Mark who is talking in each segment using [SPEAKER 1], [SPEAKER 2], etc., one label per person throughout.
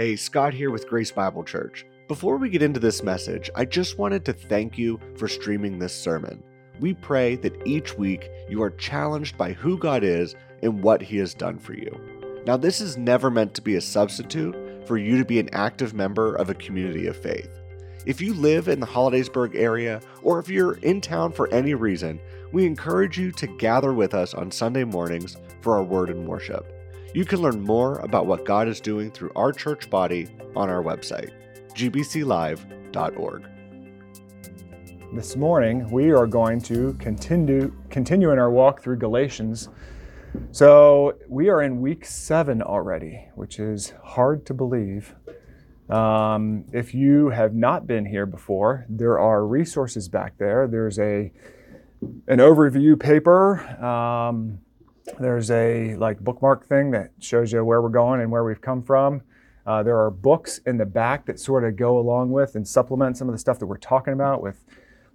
[SPEAKER 1] Hey, Scott here with Grace Bible Church. Before we get into this message, I just wanted to thank you for streaming this sermon. We pray that each week you are challenged by who God is and what He has done for you. Now, this is never meant to be a substitute for you to be an active member of a community of faith. If you live in the Hollidaysburg area, or if you're in town for any reason, we encourage you to gather with us on Sunday mornings for our word and worship. You can learn more about what God is doing through our church body on our website, gbclive.org.
[SPEAKER 2] This morning, we are going to continue, continue in our walk through Galatians. So, we are in week seven already, which is hard to believe. Um, if you have not been here before, there are resources back there. There's a an overview paper. Um, there's a like bookmark thing that shows you where we're going and where we've come from. Uh, there are books in the back that sort of go along with and supplement some of the stuff that we're talking about with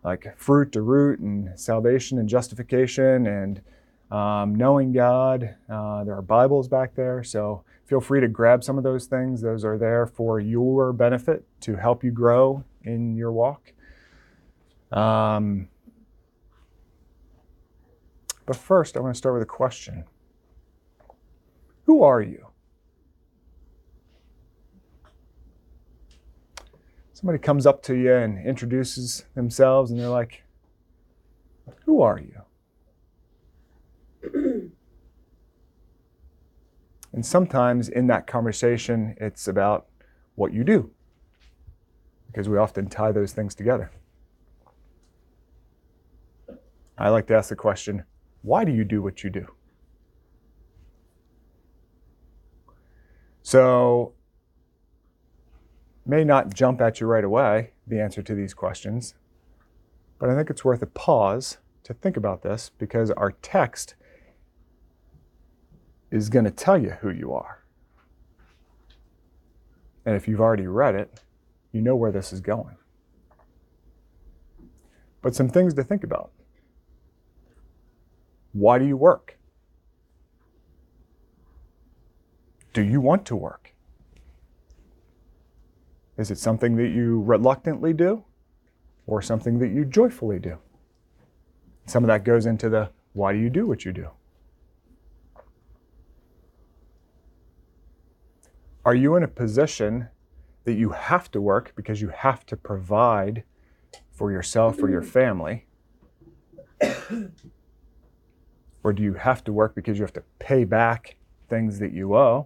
[SPEAKER 2] like fruit to root and salvation and justification and um, knowing God. Uh, there are Bibles back there, so feel free to grab some of those things. Those are there for your benefit to help you grow in your walk. Um, but first, I want to start with a question Who are you? Somebody comes up to you and introduces themselves, and they're like, Who are you? and sometimes in that conversation, it's about what you do, because we often tie those things together. I like to ask the question why do you do what you do? So, may not jump at you right away the answer to these questions, but I think it's worth a pause to think about this because our text is going to tell you who you are. And if you've already read it, you know where this is going. But some things to think about. Why do you work? Do you want to work? Is it something that you reluctantly do or something that you joyfully do? Some of that goes into the why do you do what you do? Are you in a position that you have to work because you have to provide for yourself or your family? Or do you have to work because you have to pay back things that you owe?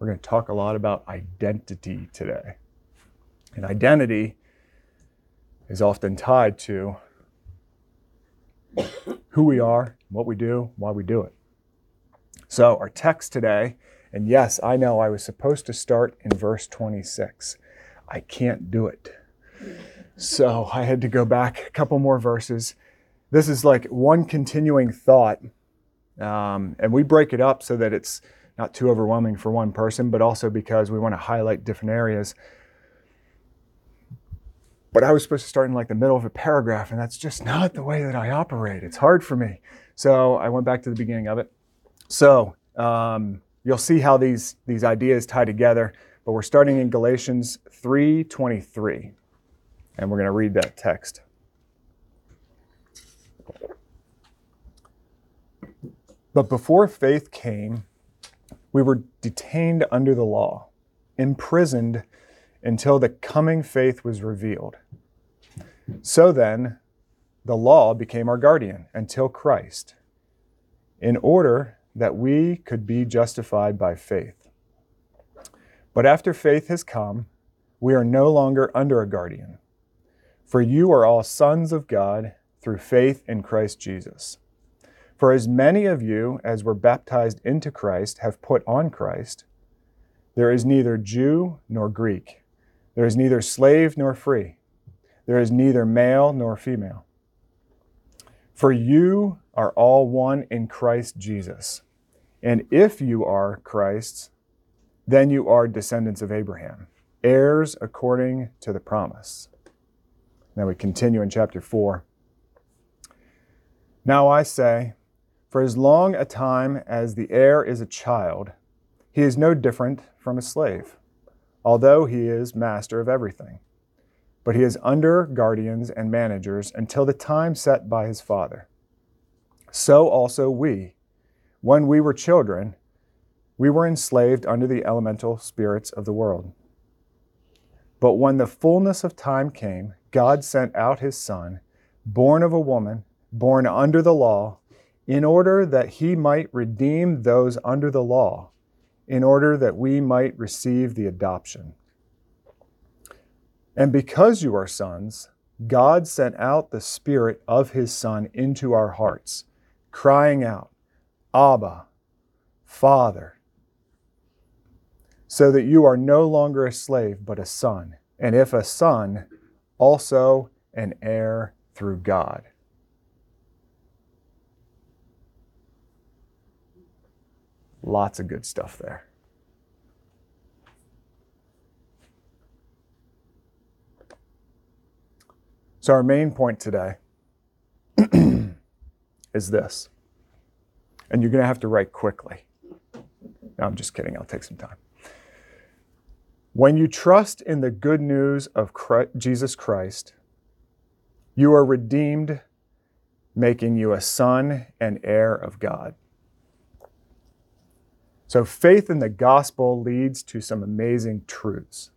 [SPEAKER 2] We're going to talk a lot about identity today. And identity is often tied to who we are, what we do, why we do it. So, our text today and yes, I know I was supposed to start in verse 26. I can't do it. So I had to go back a couple more verses. This is like one continuing thought. Um, and we break it up so that it's not too overwhelming for one person, but also because we want to highlight different areas. But I was supposed to start in like the middle of a paragraph, and that's just not the way that I operate. It's hard for me. So I went back to the beginning of it. So, um, You'll see how these, these ideas tie together, but we're starting in Galatians 3:23. And we're going to read that text. But before faith came, we were detained under the law, imprisoned until the coming faith was revealed. So then, the law became our guardian until Christ, in order that we could be justified by faith. But after faith has come, we are no longer under a guardian. For you are all sons of God through faith in Christ Jesus. For as many of you as were baptized into Christ have put on Christ, there is neither Jew nor Greek, there is neither slave nor free, there is neither male nor female. For you are all one in Christ Jesus. And if you are Christ's, then you are descendants of Abraham, heirs according to the promise. Now we continue in chapter 4. Now I say, for as long a time as the heir is a child, he is no different from a slave, although he is master of everything. But he is under guardians and managers until the time set by his father. So also we, when we were children, we were enslaved under the elemental spirits of the world. But when the fullness of time came, God sent out his Son, born of a woman, born under the law, in order that he might redeem those under the law, in order that we might receive the adoption. And because you are sons, God sent out the Spirit of his Son into our hearts, crying out, Abba, Father so that you are no longer a slave, but a son. And if a son, also an heir through God. Lots of good stuff there. So, our main point today is this. And you're going to have to write quickly. No, I'm just kidding. I'll take some time. When you trust in the good news of Christ, Jesus Christ, you are redeemed, making you a son and heir of God. So, faith in the gospel leads to some amazing truths,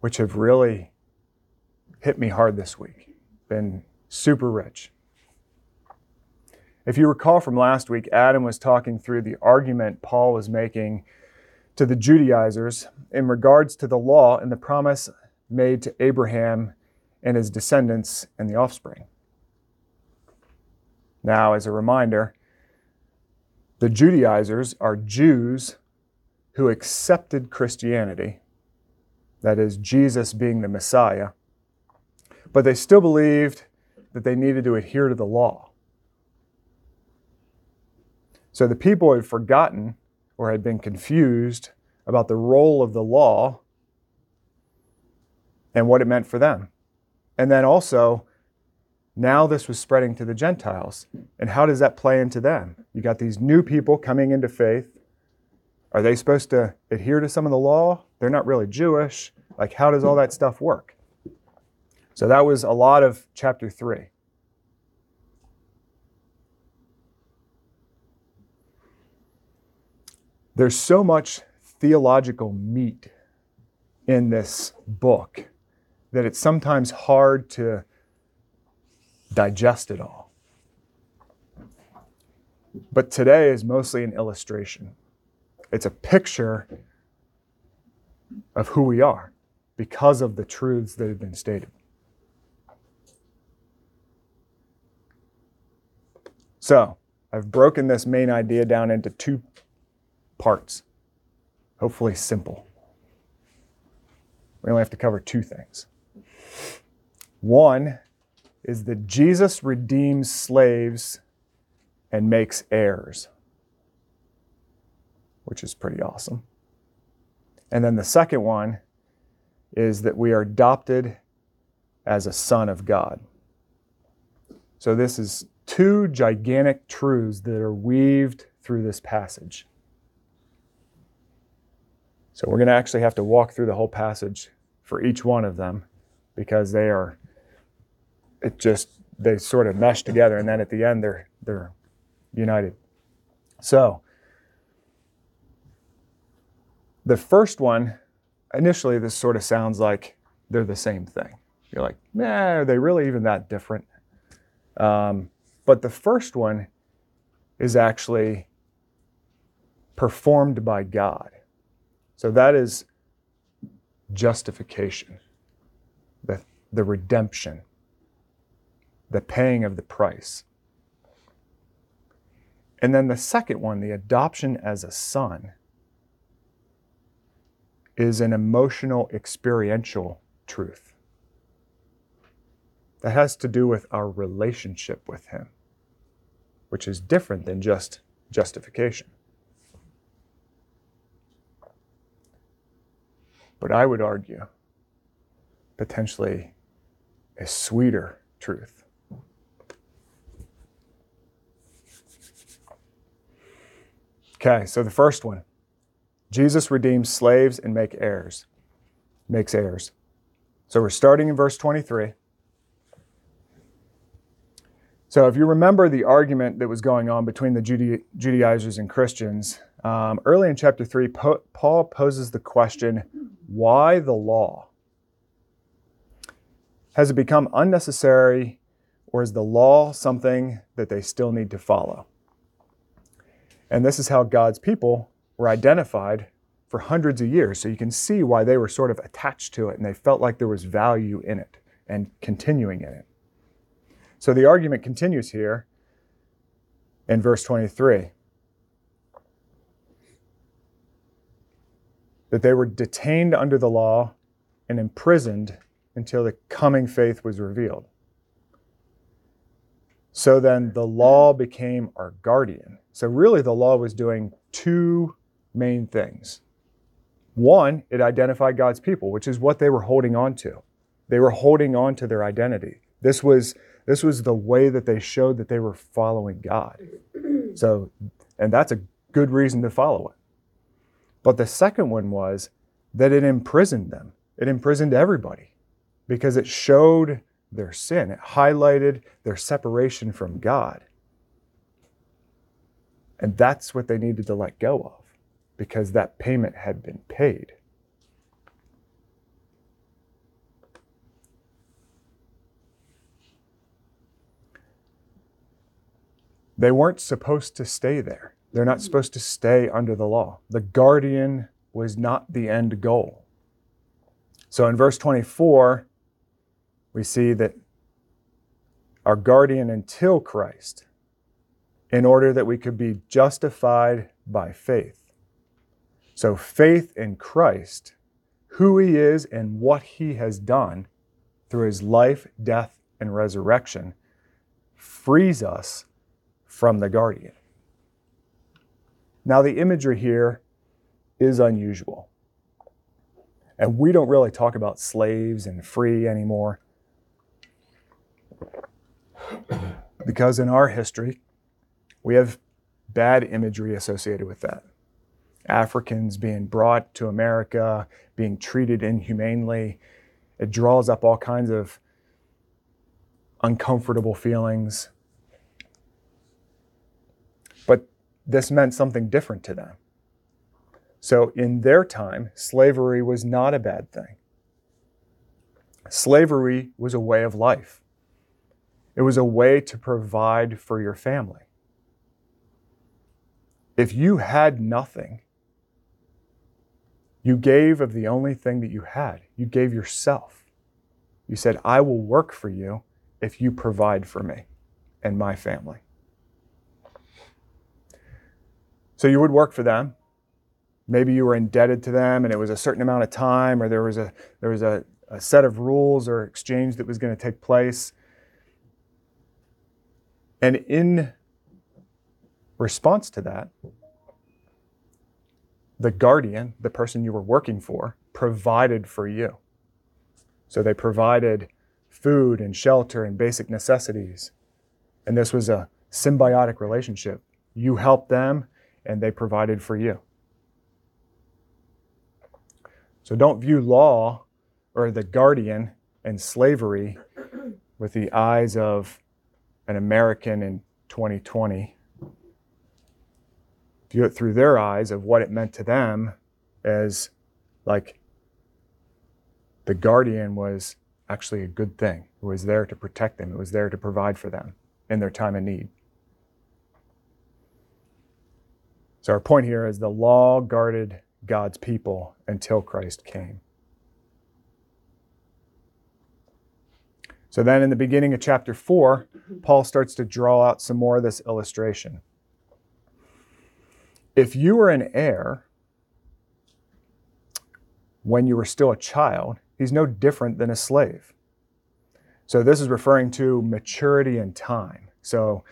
[SPEAKER 2] which have really hit me hard this week, been super rich. If you recall from last week, Adam was talking through the argument Paul was making to the Judaizers in regards to the law and the promise made to Abraham and his descendants and the offspring. Now, as a reminder, the Judaizers are Jews who accepted Christianity, that is, Jesus being the Messiah, but they still believed that they needed to adhere to the law. So the people had forgotten or had been confused about the role of the law and what it meant for them. And then also, now this was spreading to the Gentiles. And how does that play into them? You got these new people coming into faith. Are they supposed to adhere to some of the law? They're not really Jewish. Like, how does all that stuff work? So that was a lot of chapter 3. There's so much theological meat in this book that it's sometimes hard to digest it all. But today is mostly an illustration. It's a picture of who we are because of the truths that have been stated. So, I've broken this main idea down into two parts. Hopefully, simple. We only have to cover two things. One is that Jesus redeems slaves and makes heirs, which is pretty awesome. And then the second one is that we are adopted as a son of God. So, this is two gigantic truths that are weaved through this passage. So we're going to actually have to walk through the whole passage for each one of them because they are, it just, they sort of mesh together and then at the end they're, they're united. So the first one, initially this sort of sounds like they're the same thing. You're like, nah, are they really even that different? Um, but the first one is actually performed by God. So that is justification, the, the redemption, the paying of the price. And then the second one, the adoption as a son, is an emotional, experiential truth that has to do with our relationship with Him, which is different than just justification. But I would argue potentially a sweeter truth. Okay, so the first one Jesus redeems slaves and make heirs, makes heirs. So we're starting in verse 23. So if you remember the argument that was going on between the Judai- Judaizers and Christians, um, early in chapter 3, po- Paul poses the question why the law? Has it become unnecessary, or is the law something that they still need to follow? And this is how God's people were identified for hundreds of years. So you can see why they were sort of attached to it and they felt like there was value in it and continuing in it. So the argument continues here in verse 23 that they were detained under the law and imprisoned until the coming faith was revealed. So then the law became our guardian. So really, the law was doing two main things. One, it identified God's people, which is what they were holding on to. They were holding on to their identity. This was this was the way that they showed that they were following God. So, and that's a good reason to follow it. But the second one was that it imprisoned them. It imprisoned everybody because it showed their sin. It highlighted their separation from God. And that's what they needed to let go of because that payment had been paid. They weren't supposed to stay there. They're not hmm. supposed to stay under the law. The guardian was not the end goal. So in verse 24, we see that our guardian until Christ, in order that we could be justified by faith. So faith in Christ, who he is and what he has done through his life, death, and resurrection, frees us from the guardian. Now, the imagery here is unusual. And we don't really talk about slaves and free anymore. because in our history, we have bad imagery associated with that. Africans being brought to America, being treated inhumanely. It draws up all kinds of uncomfortable feelings. But this meant something different to them. So, in their time, slavery was not a bad thing. Slavery was a way of life. It was a way to provide for your family. If you had nothing, you gave of the only thing that you had. You gave yourself. You said, I will work for you if you provide for me and my family. So you would work for them. Maybe you were indebted to them and it was a certain amount of time or there was a, there was a, a set of rules or exchange that was going to take place. And in response to that, the guardian, the person you were working for, provided for you. So they provided food and shelter and basic necessities. And this was a symbiotic relationship. You helped them and they provided for you. So don't view law or the guardian and slavery with the eyes of an American in 2020. View it through their eyes of what it meant to them as like the guardian was actually a good thing. It was there to protect them, it was there to provide for them in their time of need. So, our point here is the law guarded God's people until Christ came. So, then in the beginning of chapter 4, Paul starts to draw out some more of this illustration. If you were an heir when you were still a child, he's no different than a slave. So, this is referring to maturity and time. So,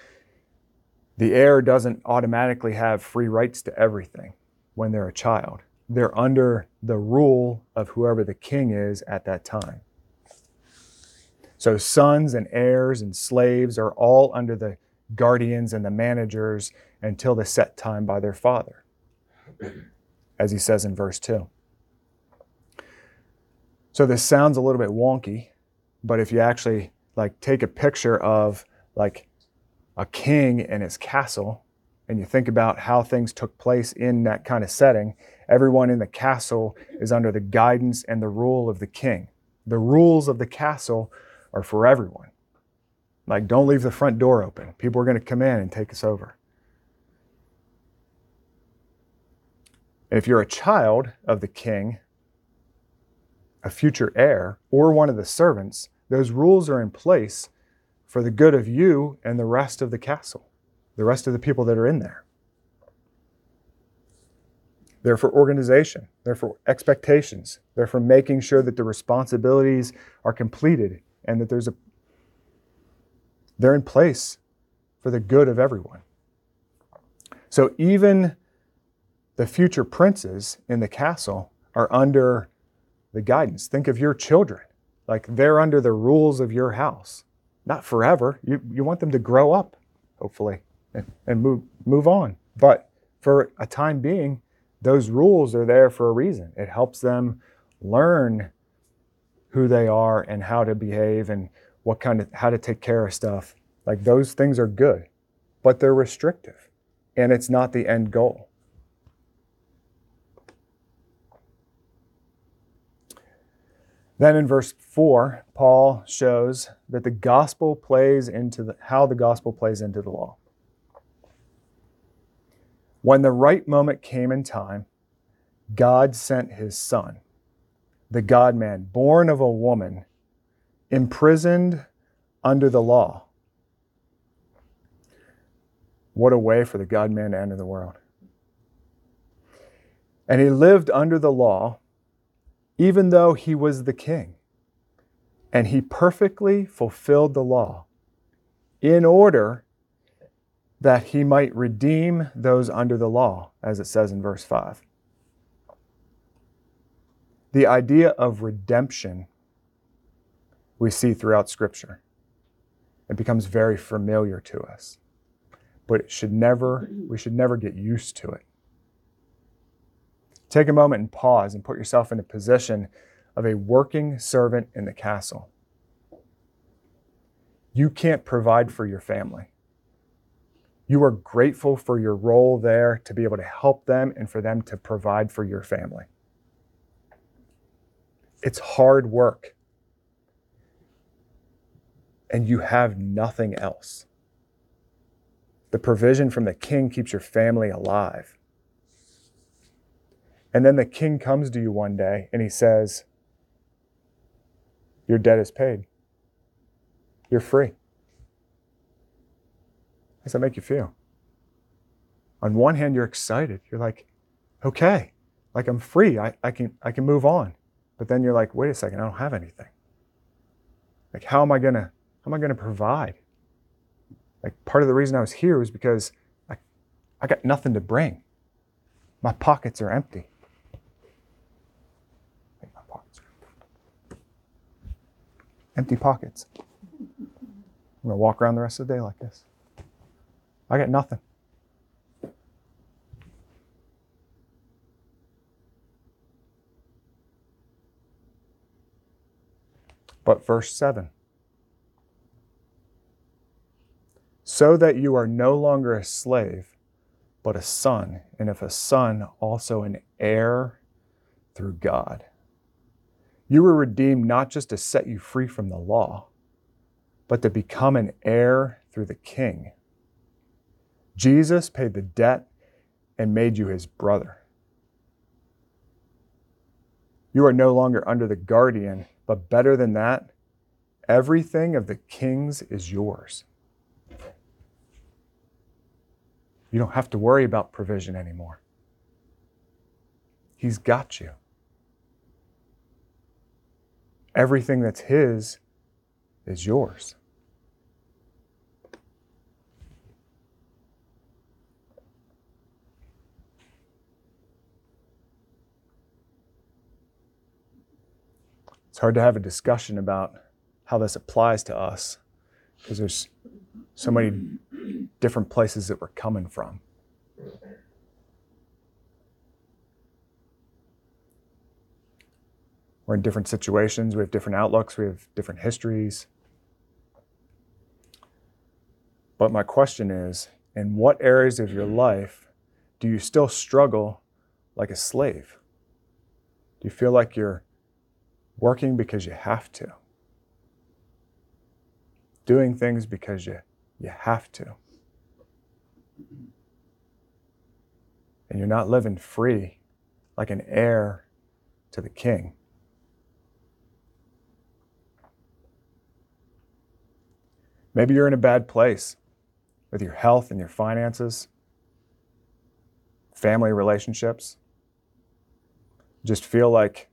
[SPEAKER 2] the heir doesn't automatically have free rights to everything when they're a child. They're under the rule of whoever the king is at that time. So, sons and heirs and slaves are all under the guardians and the managers until the set time by their father, as he says in verse 2. So this sounds a little bit wonky, but if you actually like take a picture of like a king and his castle and you think about how things took place in that kind of setting, everyone in the castle is under the guidance and the rule of the king. The rules of the castle are for everyone. Like, don't leave the front door open. People are going to come in and take us over. And if you're a child of the king, a future heir, or one of the servants, those rules are in place for the good of you and the rest of the castle, the rest of the people that are in there. They're for organization, they're for expectations, they're for making sure that the responsibilities are completed and that there's a they're in place for the good of everyone. So even the future princes in the castle are under the guidance. Think of your children, like they're under the rules of your house. Not forever. You, you want them to grow up, hopefully, and, and move, move on. But for a time being, those rules are there for a reason. It helps them learn who they are and how to behave and what kind of how to take care of stuff. Like those things are good, but they're restrictive and it's not the end goal. Then in verse 4, Paul shows that the gospel plays into the, how the gospel plays into the law. When the right moment came in time, God sent his son, the God man, born of a woman, imprisoned under the law. What a way for the God man to enter the world. And he lived under the law, even though he was the king. And he perfectly fulfilled the law in order that he might redeem those under the law, as it says in verse 5. The idea of redemption we see throughout Scripture. It becomes very familiar to us. But it should never, we should never get used to it. Take a moment and pause and put yourself in a position of a working servant in the castle. You can't provide for your family. You are grateful for your role there to be able to help them and for them to provide for your family. It's hard work and you have nothing else. The provision from the king keeps your family alive. And then the king comes to you one day and he says, Your debt is paid. You're free. How does that make you feel? On one hand, you're excited. You're like, okay, like I'm free. I, I, can, I can move on. But then you're like, wait a second, I don't have anything. Like, how am I to how am I to provide? Like part of the reason I was here was because I, I got nothing to bring. My pockets are empty. My pockets are empty. Empty pockets. I'm going to walk around the rest of the day like this. I got nothing. But verse 7 so that you are no longer a slave, but a son, and if a son, also an heir through God. You were redeemed not just to set you free from the law, but to become an heir through the king. Jesus paid the debt and made you his brother. You are no longer under the guardian, but better than that, everything of the king's is yours. You don't have to worry about provision anymore. He's got you. Everything that's His is yours. It's hard to have a discussion about how this applies to us because there's so many different places that we're coming from. We're in different situations, we have different outlooks, we have different histories. But my question is in what areas of your life do you still struggle like a slave? Do you feel like you're working because you have to? Doing things because you, you have to? And you're not living free like an heir to the king. Maybe you're in a bad place with your health and your finances, family relationships. Just feel like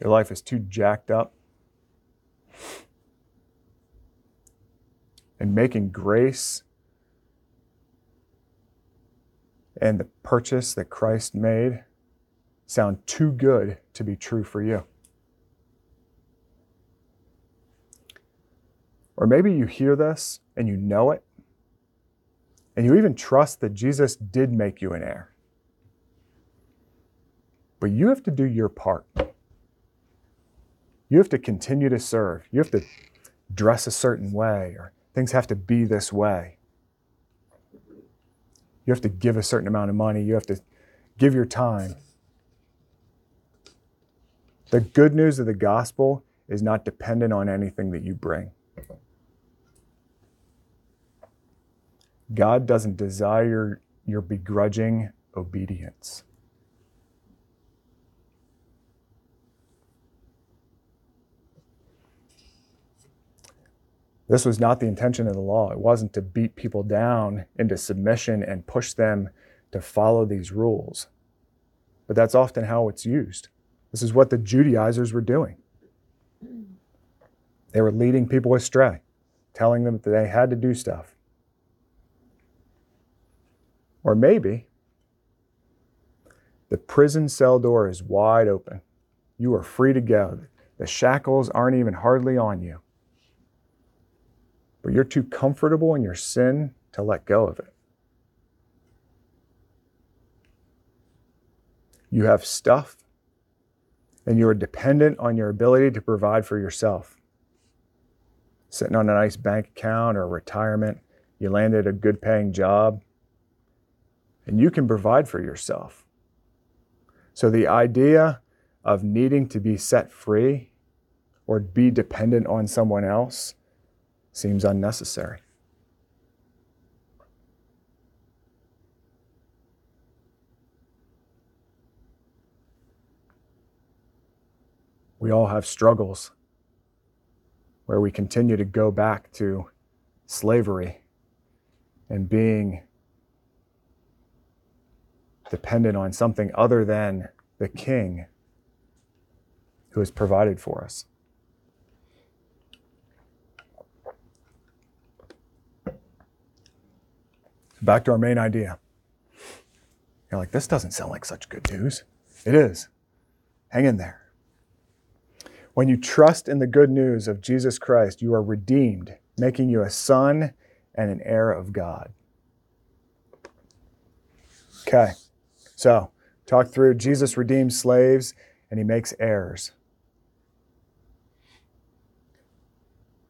[SPEAKER 2] your life is too jacked up. And making grace and the purchase that Christ made sound too good to be true for you. Or maybe you hear this and you know it, and you even trust that Jesus did make you an heir. But you have to do your part. You have to continue to serve. You have to dress a certain way, or things have to be this way. You have to give a certain amount of money. You have to give your time. The good news of the gospel is not dependent on anything that you bring. God doesn't desire your begrudging obedience. This was not the intention of the law. It wasn't to beat people down into submission and push them to follow these rules. But that's often how it's used. This is what the Judaizers were doing. They were leading people astray, telling them that they had to do stuff. Or maybe the prison cell door is wide open. You are free to go. The shackles aren't even hardly on you. But you're too comfortable in your sin to let go of it. You have stuff, and you are dependent on your ability to provide for yourself. Sitting on a nice bank account or retirement, you landed a good paying job, and you can provide for yourself. So the idea of needing to be set free or be dependent on someone else seems unnecessary. We all have struggles where we continue to go back to slavery and being dependent on something other than the King who has provided for us. Back to our main idea. You're like, this doesn't sound like such good news. It is. Hang in there. When you trust in the good news of Jesus Christ, you are redeemed, making you a son and an heir of God. Okay. So, talk through Jesus redeems slaves and he makes heirs.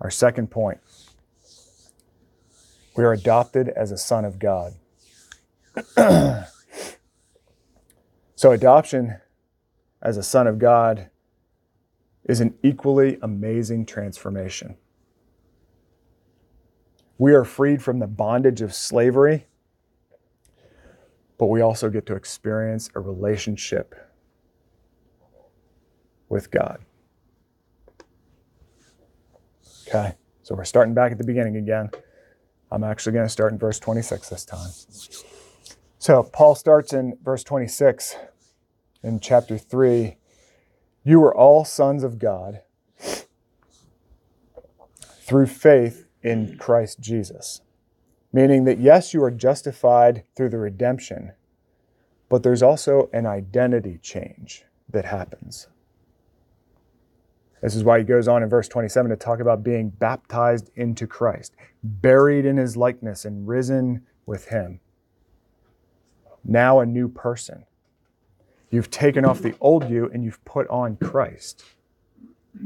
[SPEAKER 2] Our second point we are adopted as a son of God. so, adoption as a son of God is an equally amazing transformation. We are freed from the bondage of slavery but we also get to experience a relationship with God. Okay, so we're starting back at the beginning again. I'm actually going to start in verse 26 this time. So, Paul starts in verse 26 in chapter 3. You are all sons of God through faith in Christ Jesus. Meaning that, yes, you are justified through the redemption, but there's also an identity change that happens. This is why he goes on in verse 27 to talk about being baptized into Christ, buried in his likeness, and risen with him. Now a new person. You've taken off the old you and you've put on Christ.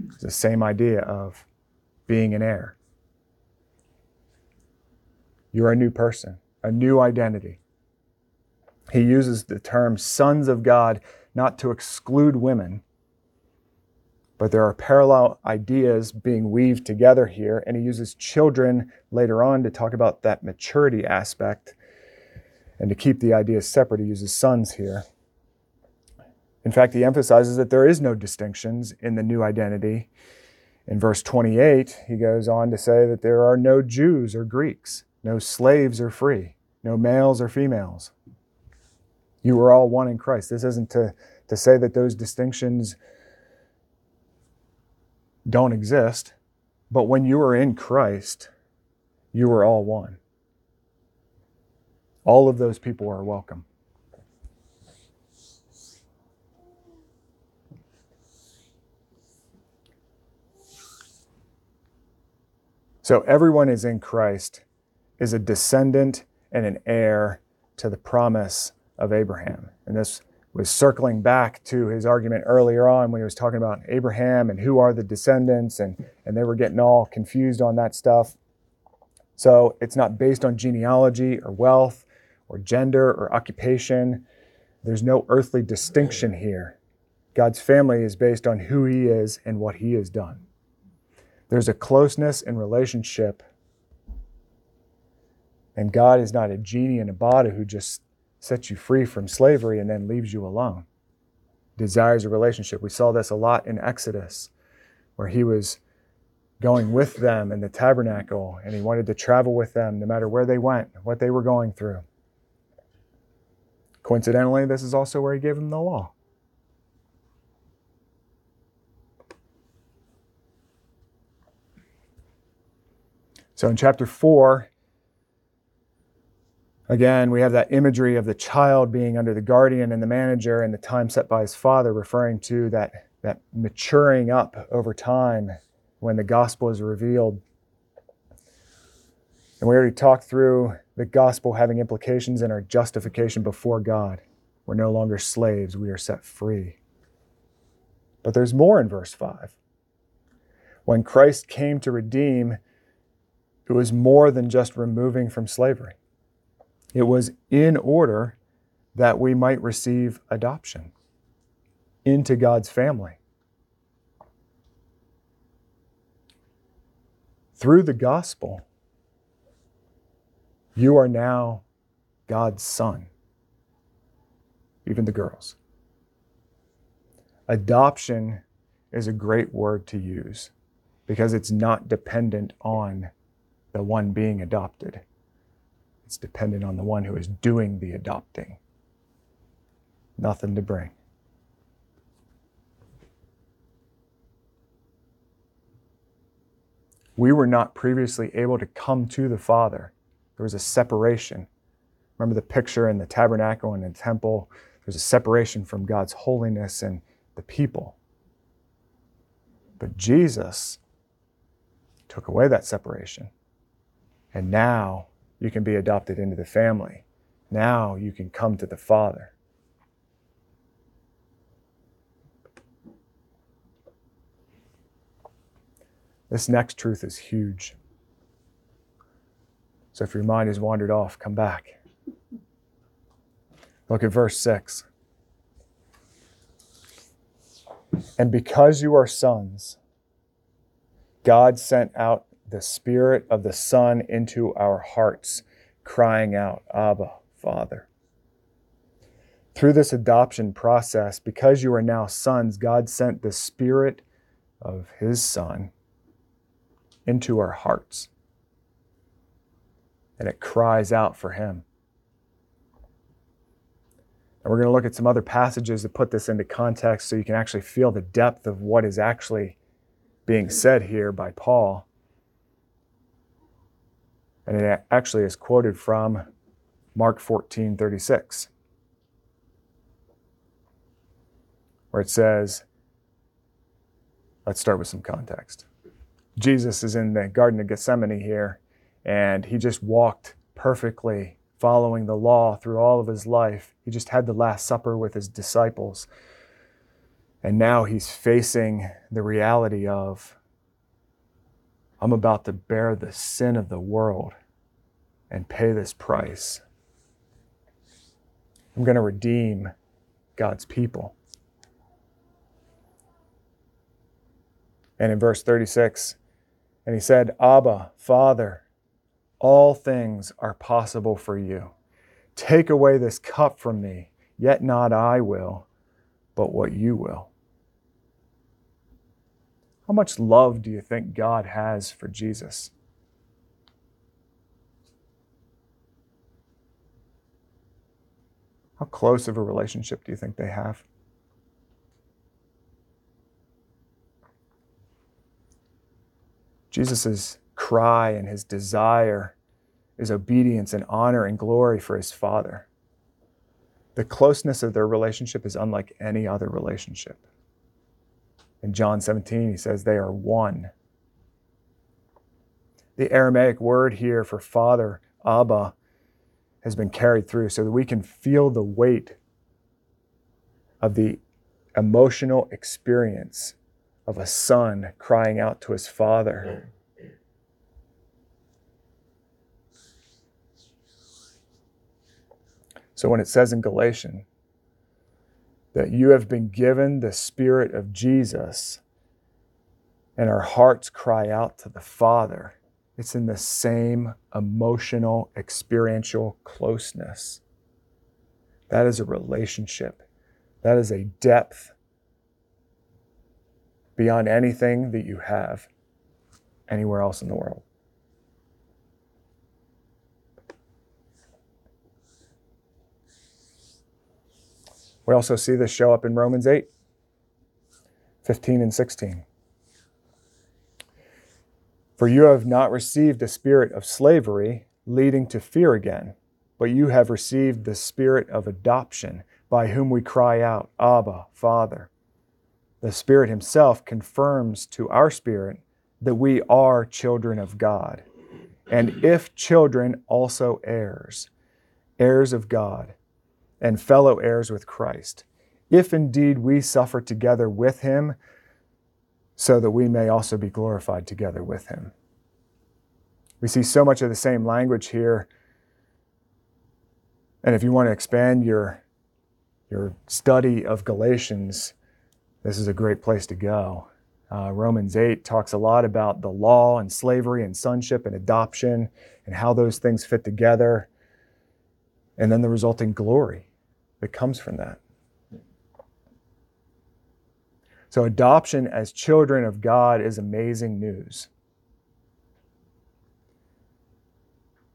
[SPEAKER 2] It's the same idea of being an heir. You're a new person, a new identity. He uses the term sons of God not to exclude women, but there are parallel ideas being weaved together here, and he uses children later on to talk about that maturity aspect. And to keep the ideas separate, he uses sons here. In fact, he emphasizes that there is no distinctions in the new identity. In verse 28, he goes on to say that there are no Jews or Greeks, no slaves are free, no males or females. You are all one in Christ. This isn't to, to say that those distinctions don't exist. But when you are in Christ, you are all one. All of those people are welcome. So everyone is in Christ is a descendant and an heir to the promise of Abraham. And this was circling back to his argument earlier on when he was talking about Abraham and who are the descendants, and, and they were getting all confused on that stuff. So it's not based on genealogy or wealth or gender or occupation. There's no earthly distinction here. God's family is based on who he is and what he has done. There's a closeness in relationship. And God is not a genie in a bottle who just sets you free from slavery and then leaves you alone. Desires a relationship. We saw this a lot in Exodus, where he was going with them in the tabernacle and he wanted to travel with them no matter where they went, what they were going through. Coincidentally, this is also where he gave them the law. So in chapter 4, Again, we have that imagery of the child being under the guardian and the manager and the time set by his father, referring to that, that maturing up over time when the gospel is revealed. And we already talked through the gospel having implications in our justification before God. We're no longer slaves, we are set free. But there's more in verse 5. When Christ came to redeem, it was more than just removing from slavery. It was in order that we might receive adoption into God's family. Through the gospel, you are now God's son, even the girls. Adoption is a great word to use because it's not dependent on the one being adopted. It's dependent on the one who is doing the adopting. Nothing to bring. We were not previously able to come to the Father. There was a separation. Remember the picture in the tabernacle and the temple? There's a separation from God's holiness and the people. But Jesus took away that separation. And now you can be adopted into the family. Now you can come to the Father. This next truth is huge. So if your mind has wandered off, come back. Look at verse 6. And because you are sons, God sent out the Spirit of the Son into our hearts, crying out, Abba, Father. Through this adoption process, because you are now sons, God sent the Spirit of His Son into our hearts. And it cries out for Him. And we're going to look at some other passages to put this into context so you can actually feel the depth of what is actually being said here by Paul. And it actually is quoted from Mark 14 36, where it says, Let's start with some context. Jesus is in the Garden of Gethsemane here, and he just walked perfectly following the law through all of his life. He just had the Last Supper with his disciples. And now he's facing the reality of, I'm about to bear the sin of the world and pay this price. I'm going to redeem God's people. And in verse 36, and he said, Abba, Father, all things are possible for you. Take away this cup from me, yet not I will, but what you will. How much love do you think God has for Jesus? How close of a relationship do you think they have? Jesus' cry and his desire is obedience and honor and glory for his Father. The closeness of their relationship is unlike any other relationship. In John 17, he says they are one. The Aramaic word here for father, Abba, has been carried through so that we can feel the weight of the emotional experience of a son crying out to his father. So when it says in Galatians that you have been given the Spirit of Jesus and our hearts cry out to the Father, it's in the same emotional, experiential closeness. That is a relationship. That is a depth beyond anything that you have anywhere else in the world. We also see this show up in Romans 8, 15 and 16. For you have not received a spirit of slavery leading to fear again, but you have received the spirit of adoption, by whom we cry out, Abba, Father. The Spirit Himself confirms to our spirit that we are children of God. And if children, also heirs, heirs of God, and fellow heirs with Christ, if indeed we suffer together with Him, so that we may also be glorified together with Him. We see so much of the same language here. And if you want to expand your, your study of Galatians, this is a great place to go. Uh, Romans 8 talks a lot about the law and slavery and sonship and adoption and how those things fit together, and then the resulting glory that comes from that. So, adoption as children of God is amazing news.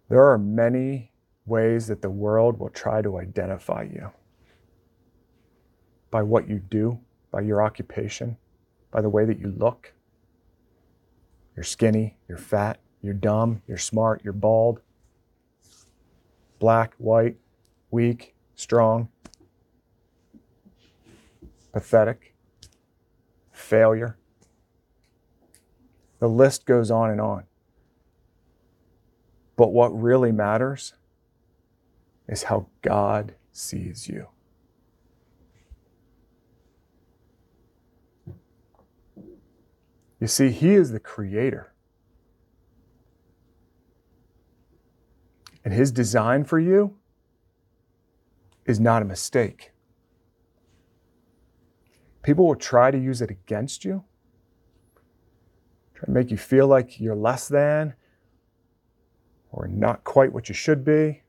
[SPEAKER 2] There are many ways that the world will try to identify you by what you do, by your occupation, by the way that you look. You're skinny, you're fat, you're dumb, you're smart, you're bald, black, white, weak, strong, pathetic, failure. The list goes on and on. But what really matters is how God sees you. You see, He is the creator. And His design for you is not a mistake. People will try to use it against you, try to make you feel like you're less than or not quite what you should be.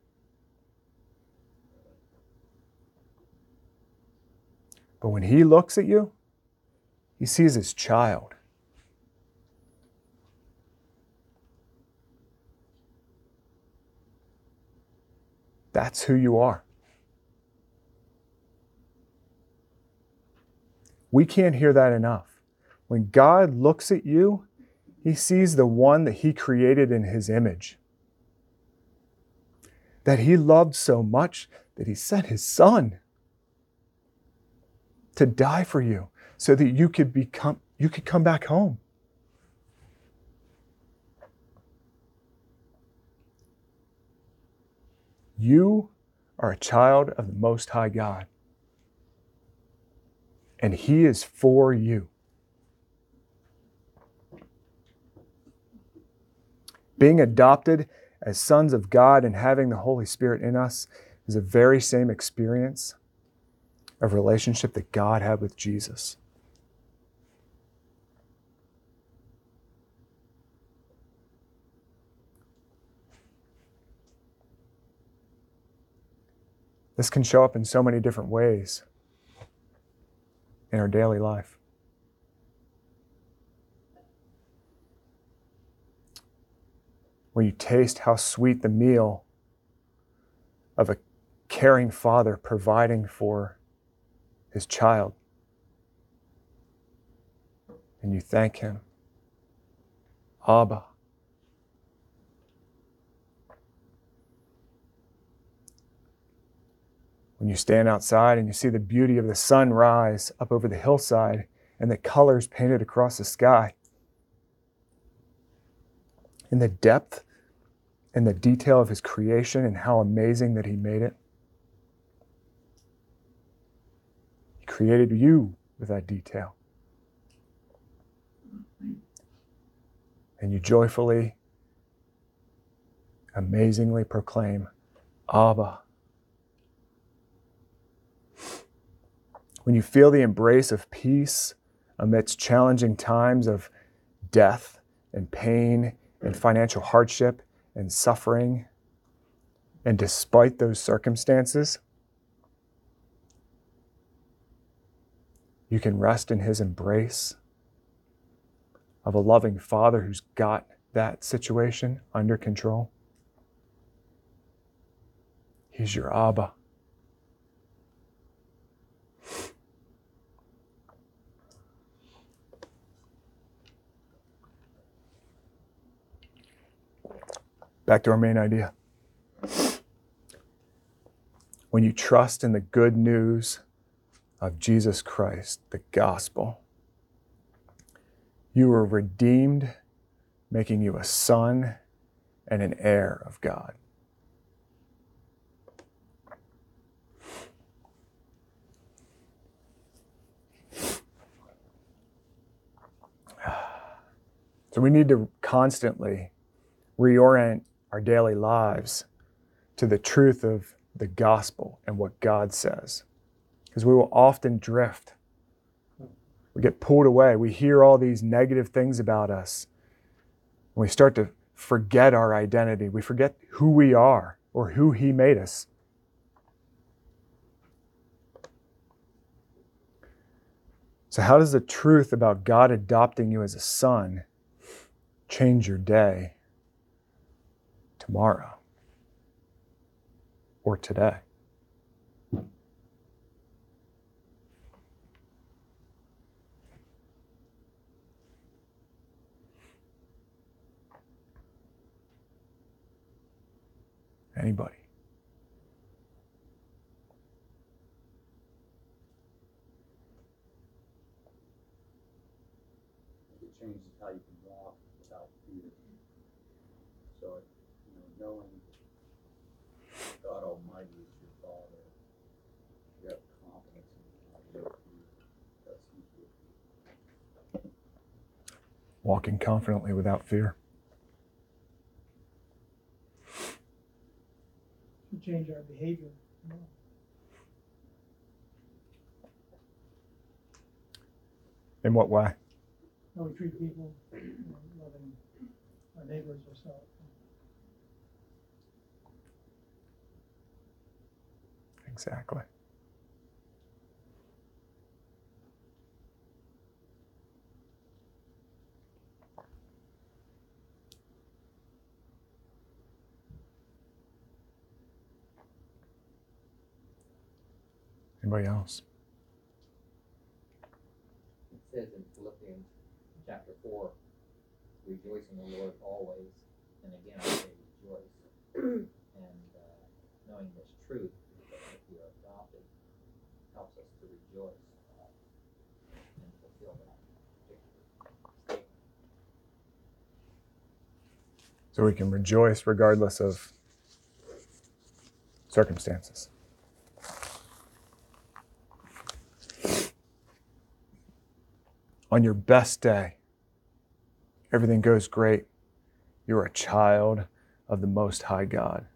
[SPEAKER 2] But when He looks at you, He sees His child. That's who you are. We can't hear that enough. When God looks at you, he sees the one that he created in his image. That he loved so much that he sent his son to die for you so that you could become you could come back home. You are a child of the Most High God, and He is for you. Being adopted as sons of God and having the Holy Spirit in us is the very same experience of relationship that God had with Jesus. This can show up in so many different ways in our daily life. When you taste how sweet the meal of a caring father providing for his child, and you thank him, Abba. When you stand outside and you see the beauty of the sun rise up over the hillside and the colors painted across the sky, in the depth and the detail of his creation and how amazing that he made it. He created you with that detail. And you joyfully, amazingly proclaim, Abba. When you feel the embrace of peace amidst challenging times of death and pain and financial hardship and suffering, and despite those circumstances, you can rest in His embrace of a loving Father who's got that situation under control. He's your Abba. Back to our main idea. When you trust in the good news of Jesus Christ, the gospel, you are redeemed, making you a son and an heir of God. So we need to constantly reorient our daily lives to the truth of the gospel and what God says. Because we will often drift. We get pulled away. We hear all these negative things about us. And we start to forget our identity. We forget who we are or who He made us. So, how does the truth about God adopting you as a son change your day? Tomorrow or today. Anybody?
[SPEAKER 3] It changes how you can walk without fear. So, you know, knowing God Almighty is your Father, you have confidence in Him, you have fear, because He's with you.
[SPEAKER 2] Walking confidently without fear.
[SPEAKER 4] to change our behavior. you.
[SPEAKER 2] In what way?
[SPEAKER 4] How we treat people, you know, loving our neighbors or
[SPEAKER 2] Exactly. Anybody else?
[SPEAKER 5] It says in Philippians chapter four, rejoice in the Lord always, and again I say rejoice. And, uh, knowing this truth, that if we are adopted, helps us to rejoice and fulfill that
[SPEAKER 2] so we can rejoice regardless of circumstances. On your best day, everything goes great. You're a child of the Most High God.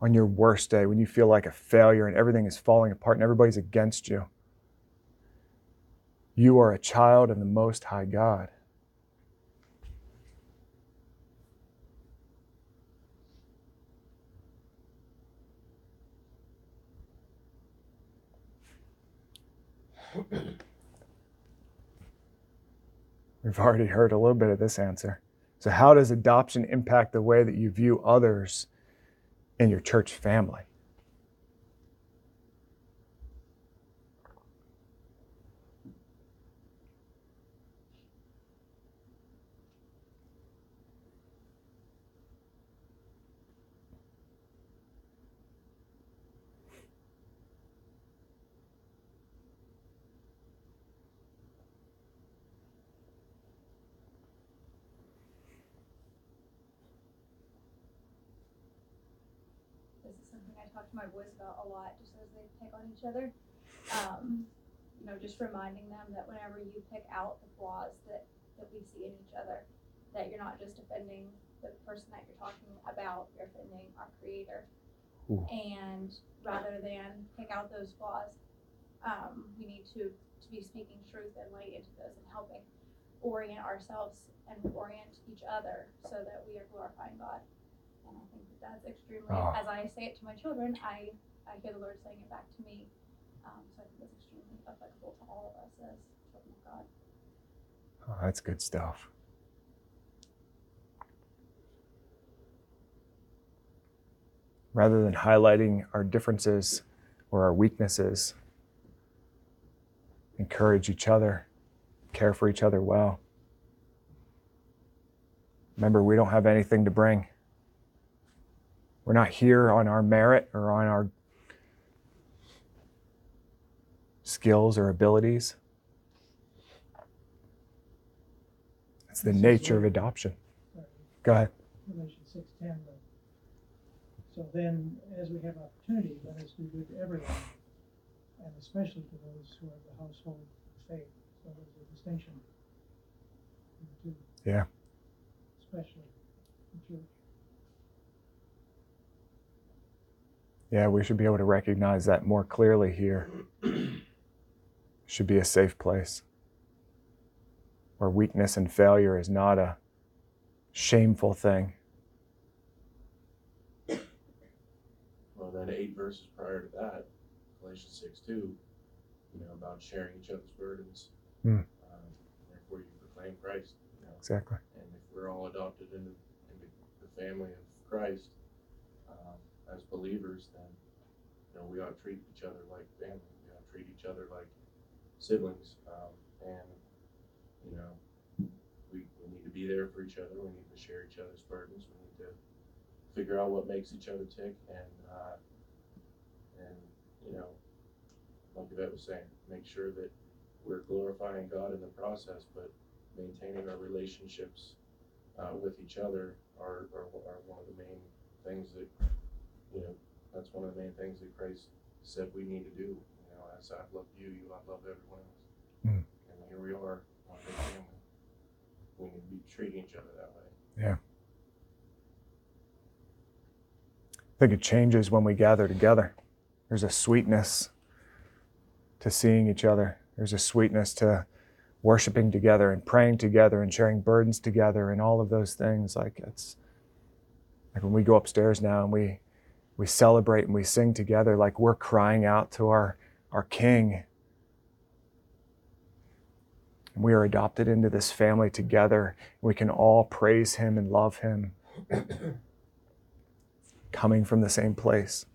[SPEAKER 2] On your worst day, when you feel like a failure and everything is falling apart and everybody's against you, you are a child of the Most High God. We've already heard a little bit of this answer. So, how does adoption impact the way that you view others in your church family?
[SPEAKER 6] this is something I talk to my boys about a lot, just as they pick on each other. Um, you know, just reminding them that whenever you pick out the flaws that, that we see in each other, that you're not just offending the person that you're talking about, you're offending our creator.
[SPEAKER 2] Ooh.
[SPEAKER 6] And rather than pick out those flaws, um, we need to, to be speaking truth and light into those and helping orient ourselves and orient each other so that we are glorifying God. And I think that that's extremely,
[SPEAKER 2] Oh.
[SPEAKER 6] as I say it to my children, I, I hear the Lord saying it back to me. Um, so I think that's extremely applicable to all of us as children of God.
[SPEAKER 2] Oh, that's good stuff. Rather than highlighting our differences or our weaknesses, encourage each other, care for each other well. Remember, we don't have anything to bring. We're not here on our merit or on our skills or abilities. It's the nature of adoption. Go ahead.
[SPEAKER 4] Galatians six ten, so then, as we have opportunity, let us do good to everyone, and especially to those who are the household of faith, so there's a distinction. between.
[SPEAKER 2] Yeah.
[SPEAKER 4] Especially the church.
[SPEAKER 2] Yeah, we should be able to recognize that more clearly here. should be a safe place where weakness and failure is not a shameful thing.
[SPEAKER 7] Well, then eight verses prior to that, Galatians six two, you know, about sharing each other's burdens.
[SPEAKER 2] Hmm.
[SPEAKER 7] Um, therefore, you proclaim Christ. You know,
[SPEAKER 2] Exactly.
[SPEAKER 7] and if we're all adopted into, into the family of Christ um, as believers, then you know we ought to treat each other like family. We ought to treat each other like siblings, um, and you know we, we need to be there for each other. We need to share each other's burdens. We need to figure out what makes each other tick, and uh, and you know, like Yvette was saying, make sure that we're glorifying God in the process, but maintaining our relationships uh, with each other are, are, are one of the main things that, you know, that's one of the main things that Christ said we need to do. Know, as I've loved you, you have loved everyone else.
[SPEAKER 2] Mm.
[SPEAKER 7] And here we are, one big family. We need to be treating each other that way. Yeah.
[SPEAKER 2] I think it changes when we gather together. There's a sweetness to seeing each other. There's a sweetness to worshiping together and praying together and sharing burdens together and all of those things. Like it's like when we go upstairs now and we we celebrate and we sing together, like we're crying out to our our King. And we are adopted into this family together. We can all praise Him and love Him, coming from the same place.